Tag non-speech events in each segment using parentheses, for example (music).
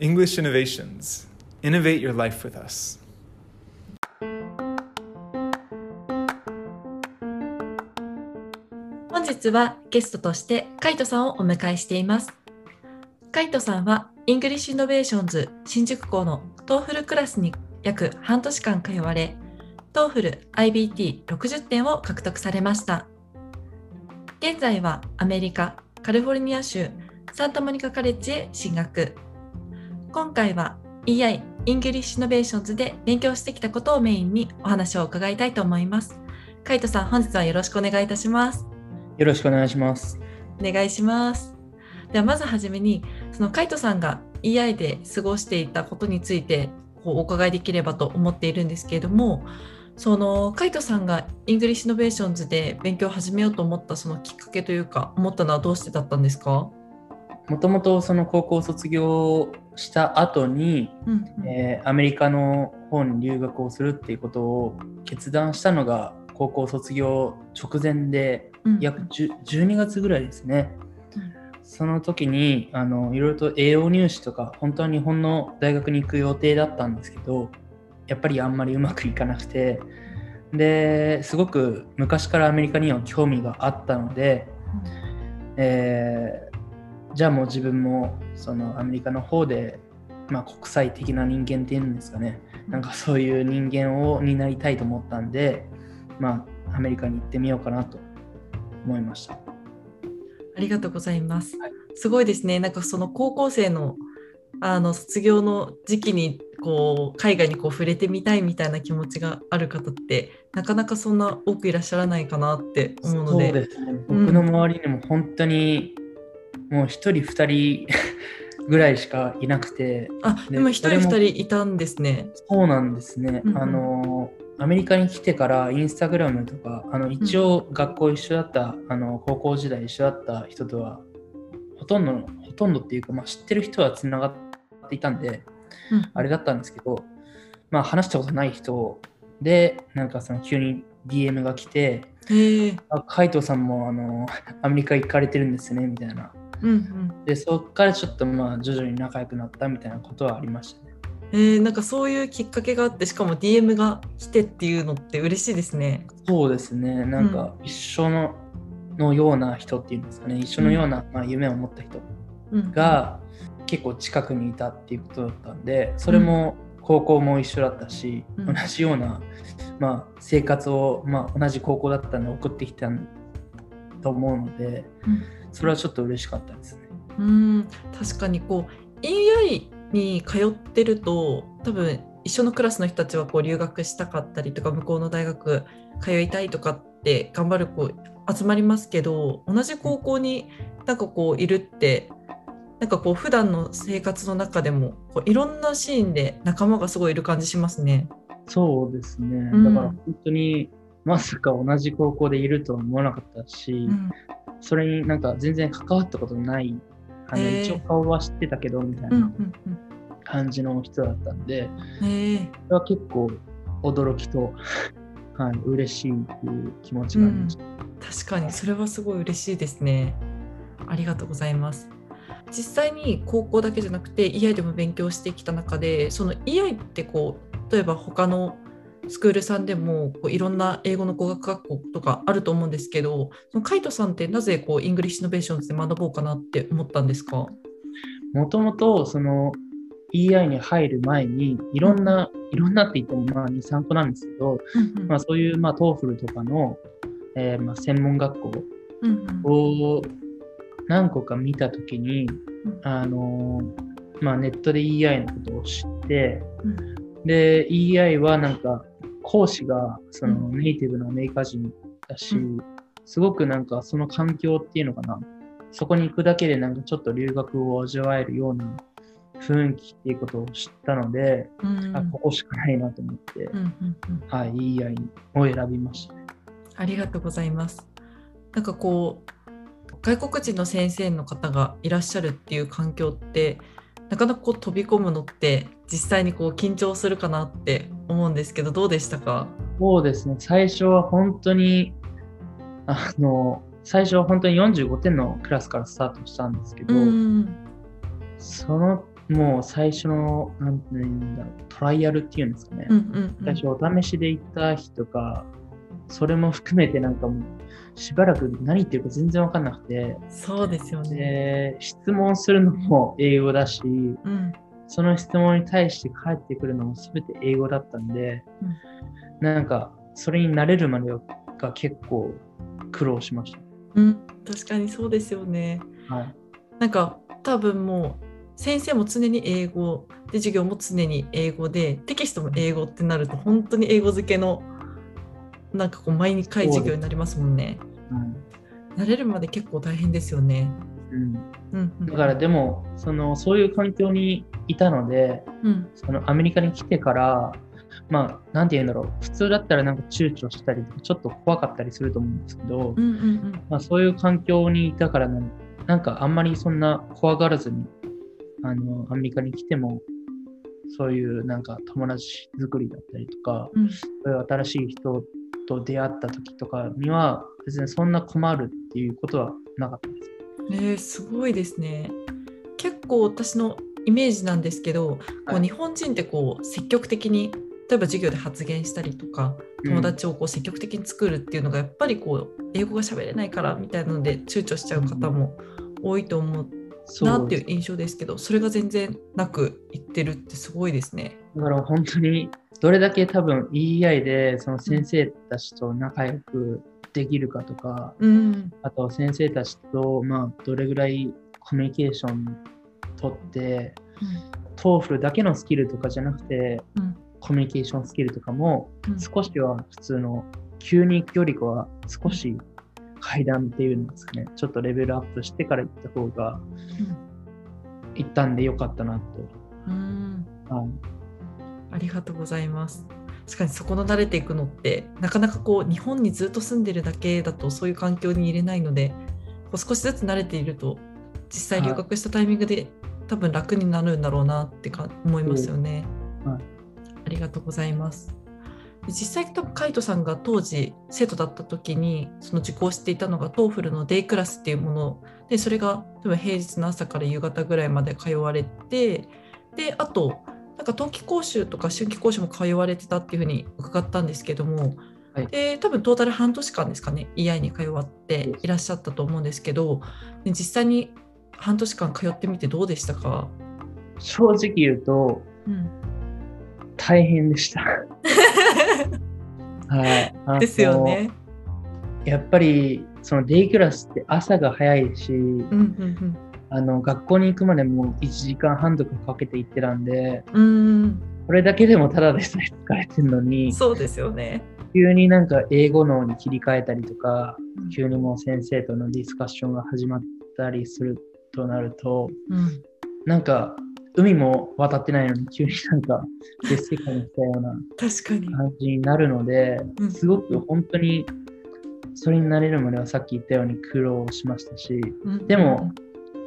English Innovations. Innovate your life with us. 本日はゲストとしてカイトさんをお迎えしています。カイトさんは English Innovations 新宿校の TOEFL クラスに約半年間通われ、トーフル IBT60 点を獲得されました。現在はアメリカ・カリフォルニア州サンタモニカカレッジへ進学。今回は EI イングリッシュイノベーションズで勉強してきたことをメインにお話を伺いたいと思います。カイトさん、本日はよろしくお願いいたします。よろしくお願いします。お願いします。ではまずはじめにそのカイトさんが EI で過ごしていたことについてこうお伺いできればと思っているんですけれどもそのカイトさんが English Innovations で勉強を始めようと思ったそのきっかけというか思ったのはどうしてだったんですか、もともとその高校卒業した後に、うんうん。えーアメリカの方に留学をするっていうことを決断したのが高校卒業直前でうん。約10 12月ぐらいですね。うんその時にあのいろいろと栄養入試とか本当は日本の大学に行く予定だったんですけどやっぱりあんまりうまくいかなくてですごく昔からアメリカには興味があったので、えーじゃあもう自分もそのアメリカの方で、まあ、国際的な人間っていうんですかねなんかそういう人間をになりたいと思ったんで、まあ、アメリカに行ってみようかなと思いました。ありがとうございますはい。すごいですね。なんかその高校生のあの卒業の時期にこう海外にこう触れてみたいみたいな気持ちがある方ってなかなかそんな多くいらっしゃらないかなって思うので。そうですね。うん僕の周りにも本当にもう一人二人 (laughs) ぐらいしかいなくて、あ、ねでも一人それも二人いたんですね。そうなんですね。うんうんあのアメリカに来てからインスタグラムとかあの一応学校一緒だった、あの高校時代一緒だった人とはほとんどのほとんどっていうか、まあ、知ってる人はつながっていたんでうんあれだったんですけど、まあ、話したことない人でなんかその急に DM が来てへえ。あカイトさんもあのアメリカ行かれてるんですねみたいなうんうん。でそっからちょっとまあ徐々に仲良くなったみたいなことはありましたね。えー、なんかそういうきっかけがあってしかも DM が来てっていうのって嬉しいですね。そうですね。なんか一緒の,、のような人っていうんですかね。一緒のような、まあ、夢を持った人うん、が結構近くにいたっていうことだったんでそれも高校も一緒だったし、うん。同じような、まあ、生活を、まあ、同じ高校だったんで送ってきたと思うのでうんそれはちょっと嬉しかったですね。うん確かにこう EI に通ってると多分一緒のクラスの人たちはこう留学したかったりとか向こうの大学通いたいとかって頑張る子集まりますけど同じ高校になんかこういるってなんかこう普段の生活の中でもこういろんなシーンで仲間がすごいいる感じしますね。そうですね。うんだから本当にまさか同じ高校でいるとは思わなかったし、うんそれになんか全然関わったことない、あのへー一応顔は知ってたけどみたいうんうなん感じの人だったんで、えそれは結構驚きと、(laughs) はい、嬉しいっていう気持ちがありました。確かにそれはすごい嬉しいですね。ありがとうございます。実際に高校だけじゃなくて EI でも勉強してきた中でその EI ってこう例えば他のスクールさんでもこういろんな英語の語学学校とかあると思うんですけどそのカイトさんってなぜこう English Innovations で学ぼうかなって思ったんですか？もともとその EI に入る前にいろんな、いろんなって言ってもまあ2、3個なんですけど、まあ、そういうまあ TOEFL とかの、えーまあ専門学校うんうん。を何個か見たときに、あのーまあ、ネットで EI のことを知って、うん。で、EI はなんか講師がそのうネイティブのアメリカ人だし、うすごくなんかその環境っていうのかな、そこに行くだけでなんかちょっと留学を味わえるような雰囲気っていうことを知ったので、うん。あここしかないなと思って、うんうんうん。はい、EI を選びましたね。ありがとうございます。なんかこう外国人の先生の方がいらっしゃるっていう環境ってなかなかこう飛び込むのって実際にこう緊張するかなって思うんですけどどうでしたか？そうですね、最初は本当に、あの、最初は本当に45点のクラスからスタートしたんですけど、うんそのもう最初の、なんていうんだろう、トライアルっていうんですかね。うんうんうん。最初お試しで行った日とか、それも含めてなんかもう、しばらく何言ってるか全然わかんなくて、そうですよね。で、質問するのも英語だし、うんその質問に対して返ってくるのも全て英語だったんで、なんか、それに慣れるまでが結構苦労しましうん、確かにそうですよね。た。はい。なんか多分もう先生も常に英語で授業も常に英語でテキストも英語ってなると本当に英語付けのなんかこう毎回授業になりますもんね。慣れるまで結構大変ですよね。うんうんうん、だからでもそのそういう環境にいたのでうんそのアメリカに来てからまあなんて言うんだろう普通だったらなんか躊躇したりちょっと怖かったりすると思うんですけど、うんうんまあ、そういう環境にいたからなんなんかあんまりそんな怖がらずにあのアメリカに来てもそういうなんか友達作りだったりとかうんそういう新しい人と出会った時とかには別にそんな困るっていうことはなかったです。えー、すごいですね。結構私のイメージなんですけど、こはい。う日本人ってこう積極的に例えば授業で発言したりとか友達をこう積極的に作るっていうのがやっぱりこう英語が喋れないからみたいなので躊躇しちゃう方も多いと思うなっていう印象ですけどそれが全然なく言ってるってすごいですね。だから本当にどれだけ多分 EI でその先生たちと仲良くできるかとか、うん。あと先生たちとまあどれぐらいコミュニケーション取って、TOEFL だけのスキルとかじゃなくて、うん。コミュニケーションスキルとかもうん。少しは普通の急に行くよりかは少し階段っていうんですかね、ちょっとレベルアップしてから行った方が行ったんでよかったなと。うん。はい。ありがとうございます。確かにそこの慣れていくのってなかなかこう日本にずっと住んでるだけだとそういう環境に入れないのでこう少しずつ慣れていると実際留学したタイミングで多分楽になるんだろうなってか思いますよね。はいありがとうございます。で実際多分カイトさんが当時生徒だった時にその受講していたのが TOEFL のデイクラスっていうものでそれが多分平日の朝から夕方ぐらいまで通われてであとなんか冬季講習とか春季講習も通われてたっていうふうに伺ったんですけども、はいで多分トータル半年間ですかね EI に通っていらっしゃったと思うんですけどで実際に半年間通ってみてどうでしたか、正直言うとうん、大変でした。はい。(laughs) ですよね。やっぱりそのデイクラスって朝が早いし、うんうんあの学校に行くまでも1時間半とかかけて行ってたんで、うん、うんこれだけでもただでさえ疲れてるのに、そうですよね。急になんか英語のに切り替えたりとか、うん急にもう先生とのディスカッションが始まったりするとなると、うん。なんか海も渡ってないのに急になんか別世界に来たような。感じになるのでうん、すごく本当にそれになれるまではさっき言ったように苦労しましたし、うん。でも、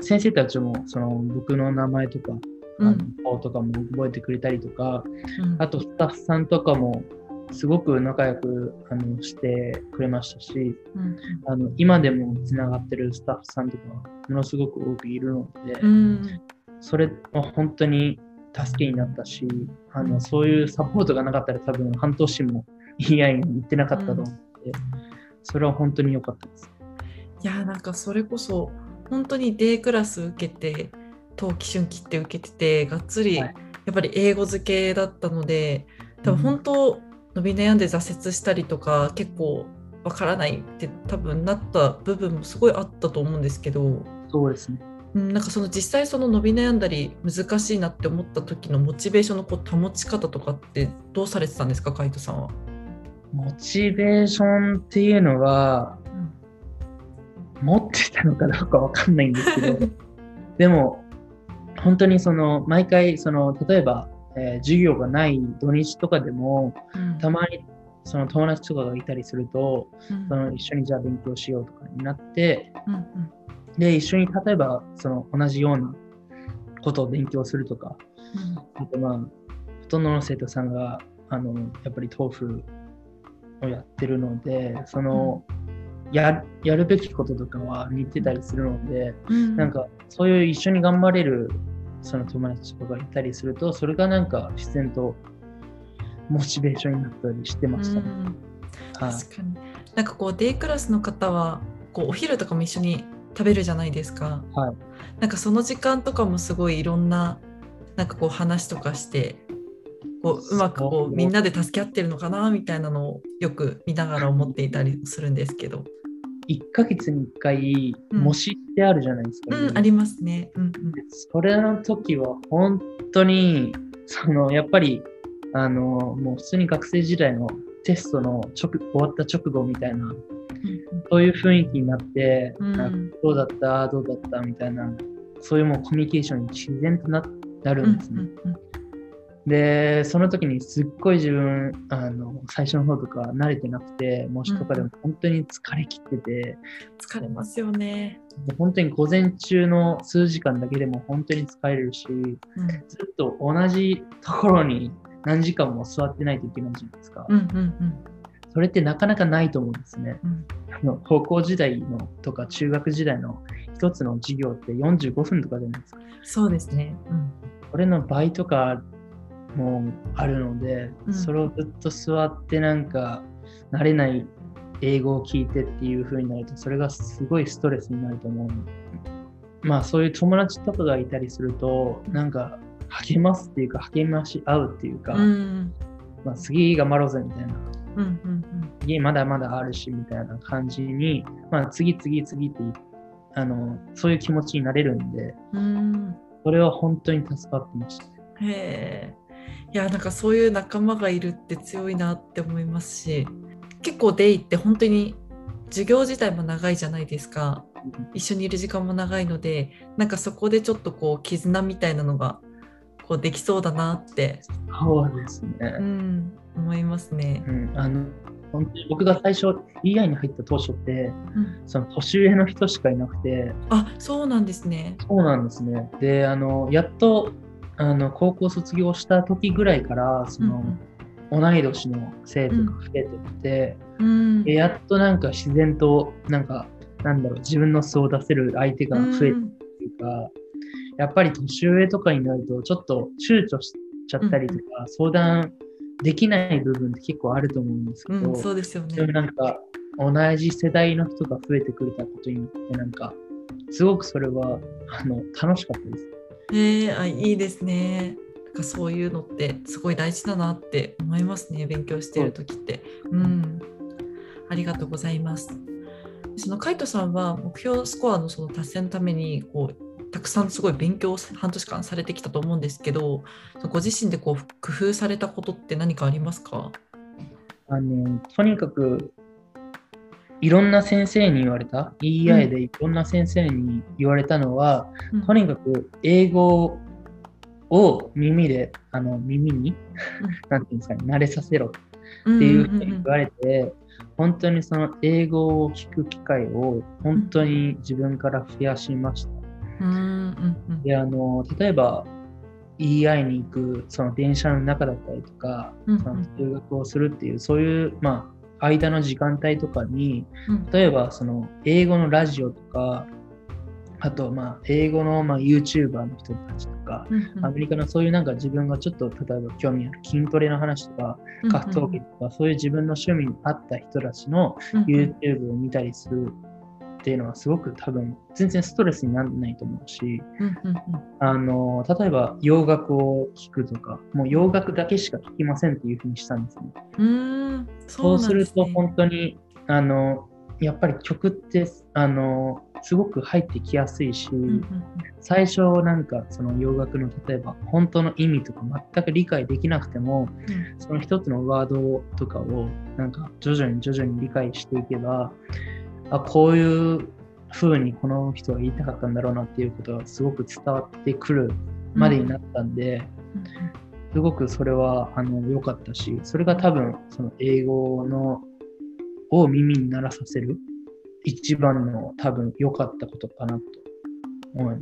先生たちもその僕の名前とか、顔とかも覚えてくれたりとか、うん。あとスタッフさんとかもすごく仲良くあのしてくれましたし、うん。あの今でもつながってるスタッフさんとかものすごく多くいるので、うん。それは本当に助けになったし、あのそういうサポートがなかったら多分半年も EI に行ってなかったと思って、それは本当に良かったです。いやーなんかそれこそ本当にデイクラス受けて冬季春季って受けててがっつりはい。やっぱり英語付けだったので多分本当伸び悩んで挫折したりとか結構わからないって多分なった部分もすごいあったと思うんですけど、そうですね。うん、なんかその実際その伸び悩んだり難しいなって思った時のモチベーションのこう保ち方とかってどうされてたんですかカイトさんは？モチベーションっていうのはうん持ってたのかどうかわかんないんですけど、(laughs) でも本当にその毎回その例えば、えー授業がない土日とかでもうん。たまにその友達とかがいたりするとうん。その一緒にじゃあ勉強しようとかになってうんうん。で一緒に例えばその同じようなことを勉強するとかあとまあほとんどの生徒さんがあのやっぱり TOEFL をやってるのでその、ややるべきこととかは似てたりするので、うん。なんかそういう一緒に頑張れるその友達とかがいたりすると、それがなんか自然とモチベーションになったりしてました。ね。確かに。なんかこうデイクラスの方はこうお昼とかも一緒に食べるじゃないですか。はい。なんかその時間とかもすごいいろんななんかこう話とかしてこううまくこう。みんなで助け合ってるのかなみたいなのをよく見ながら思っていたりするんですけど、1ヶ月に1回、うん。模試ってあるじゃないですか。うん、ありますね。うんうん。それの時は本当に、そのやっぱり、あの、もう普通に学生時代のテストの直終わった直後みたいな、そういう雰囲気になって、うん。どうだった？どうだった？みたいな、そういうもうコミュニケーションに自然とななるうんんですね。うんで、その時にすっごい自分、あの、最初の方とか慣れてなくて、模試とかでも本当に疲れ切ってて、疲れますよね。本当に午前中の数時間だけでも本当に疲れるし、うんずっと同じところに何時間も座ってないといけないじゃないですか。うんうんそれってなかなかないと思うんですね。うんあの高校時代のとか中学時代の一つの授業って45分とかじゃないですか。そうですね。うんこれの倍とかもあるので、うんそれをずっと座ってなんか慣れない英語を聞いてっていう風になると、それがすごいストレスになると思う。まあそういう友達とかがいたりすると、なんか励ますっていうか励まし合うっていうか、うんまあ、次頑張ろうぜみたいな、うんうん次まだまだあるしみたいな感じに、まあ次次次ってあのそういう気持ちになれるんで、うんうんそれは本当に助かってました。へえ。いやなんかそういう仲間がいるって強いなって思いますし結構デイって本当に授業自体も長いじゃないですか一緒にいる時間も長いのでなんかそこでちょっとこう絆みたいなのがこうできそうだなって、そうですね。うん、思いますね。うん、あの本当に僕が最初 EI に入った当初ってうんその年上の人しかいなくてあそうなんですね。そうなんですねであのやっとあの高校卒業した時ぐらいからその、同い年の生徒が増えてって、うんでやっとなんか自然となんかなんだろう自分の素を出せる相手が増えてうんっていうか、やっぱり年上とかになるとちょっと躊躇しちゃったりとか、相談できない部分って結構あると思うんですけど、うん、そうですよね。なんか同じ世代の人が増えてくれたことによってなんかすごくそれはあの楽しかったです。ええあいいですね。なんかそういうのってすごい大事だなって思いますね。勉強してる時って。うん。ありがとうございます。そのカイトさんは目標スコアのその達成のためにこうたくさんすごい勉強を半年間されてきたと思うんですけど、ご自身でこう工夫されたことって何かありますか？あのとにかくいろんな先生に言われた？EI でいろんな先生に言われたのは、うん。とにかく英語を耳であの耳に、なんていうんですかね慣れさせろっていうふうに言われて、本当にその英語を聞く機会を本当に自分から増やしました。うんで、あの、例えば EI に行くその電車の中だったりとか、うん。その通学をするっていう、そういう、まあ、間の時間帯とかに、うん。例えばその英語のラジオとか、あと、まあ、英語の、まあ、YouTuber の人たちとか、うんうん。アメリカのそういうなんか自分がちょっと例えば興味ある筋トレの話とか、格闘技とか、そういう自分の趣味に合った人たちのうんうん。YouTube を見たりするっていうのはすごく多分全然ストレスにならないと思うし、うんうんあの、例えば洋楽を聴くとか、もう洋楽だけしか聴きませんっていうふうにしたんですね。うんうん。そうするとね。本当に、あの、やっぱり曲って、あの、すごく入ってきやすいし、うんうん。最初なんかその洋楽の例えば本当の意味とか全く理解できなくても、うん。その一つのワードとかをなんか徐々に徐々に理解していけば、あ、こういう風にこの人は言いたかったんだろうなっていうことがすごく伝わってくるまでになったんで、すごくそれはあの良かったし、それが多分その英語のを耳に鳴らさせる一番の多分良かったことかなと思いま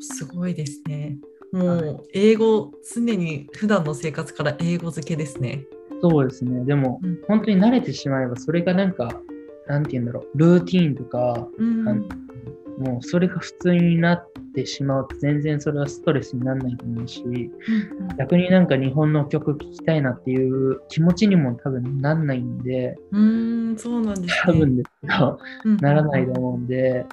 す。すごいですね。もう英語、常に普段の生活から英語付けですね。そうですね。でも、うん本当に慣れてしまえば、それがなんか、なんて言うんだろう、ルーティーンとか、うん。もうそれが普通になってしまうと全然それはストレスにならないと思うし、逆になんか日本の曲聴きたいなっていう気持ちにも多分なんないんで、うーん、そうなんですね。多分ですけど、うんならないと思うんで、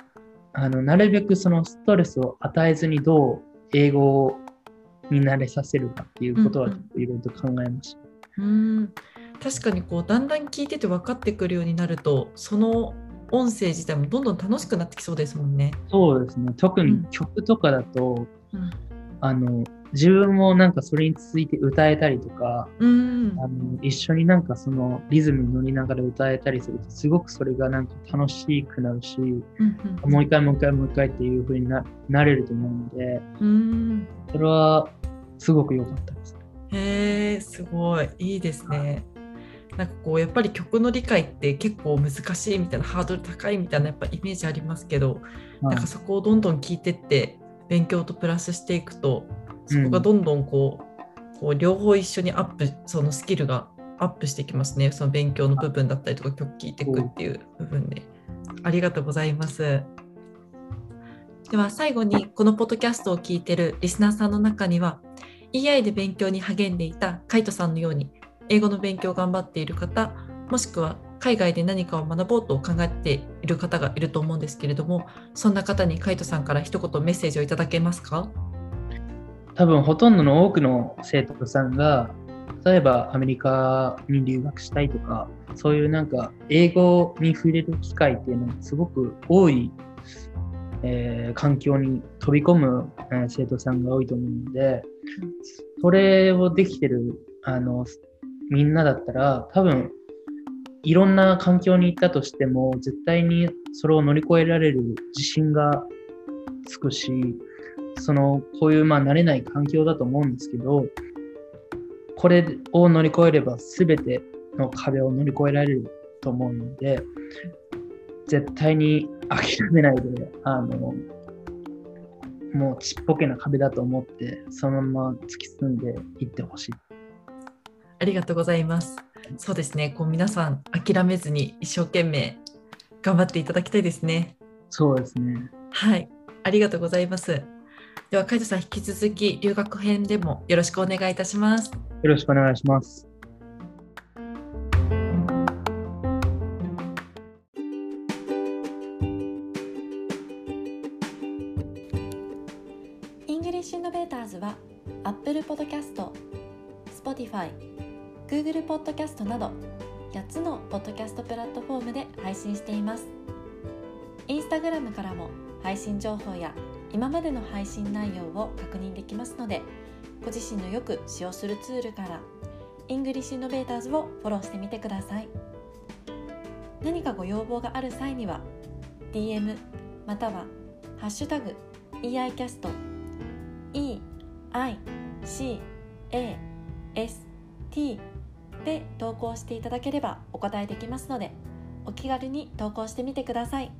あの、なるべくそのストレスを与えずにどう英語に慣れさせるかっていうことはうんうん。ちょっといろいろと考えました。うーん確かにこうだんだん聞いてて分かってくるようになるとその音声自体もどんどん楽しくなってきそうですもんね。そうですね。特にうん曲とかだと、うんあの、自分もなんかそれについて歌えたりとか、うーんあの一緒になんかそのリズムに乗りながら歌えたりするとすごくそれがなんか楽しくなるし、うんうんもう一回もう一回もう一回っていう風にななれると思うので、うーんそれはすごく良かったです。へえすごいいいですね。なんかこうやっぱり曲の理解って結構難しいみたいなハードル高いみたいなやっぱイメージありますけど、はい。なんかそこをどんどん聞いてって勉強とプラスしていくとそこがどんどんこう,、こう両方一緒にアップそのスキルがアップしていきますね。その勉強の部分だったりとか曲聴いていくっていう部分で。ありがとうございます。では最後にこのポッドキャストを聞いてるリスナーさんの中には EI で勉強に励んでいたカイトさんのように英語の勉強を頑張っている方もしくは海外で何かを学ぼうと考えている方がいると思うんですけれどもそんな方にカイトさんから一言メッセージをいただけますか？多分ほとんどの多くの生徒さんが例えばアメリカに留学したいとかそういうなんか英語に触れる機会っていうのがすごく多い、えー環境に飛び込む、えー生徒さんが多いと思うのでそれをできてるあのみんなだったら多分いろんな環境に行ったとしても絶対にそれを乗り越えられる自信がつくしそのこういうまあ慣れない環境だと思うんですけどこれを乗り越えれば全ての壁を乗り越えられると思うので絶対に諦めないであのもうちっぽけな壁だと思ってそのまま突き進んでいってほしい。ありがとうございます。そうですね、こう皆さん諦めずに一生懸命頑張っていただきたいですね。そうですね。はい、ありがとうございます。では、カイトさん、引き続き留学編でもよろしくお願いいたします。よろしくお願いします。インスタグラムからも配信情報や今までの配信内容を確認できますので、ご自身のよく使用するツールから English Innovations をフォローしてみてください。何かご要望がある際には DM またはハッシュタグ EICAST E I C A S T で投稿していただければお答えできますのでお気軽に投稿してみてください。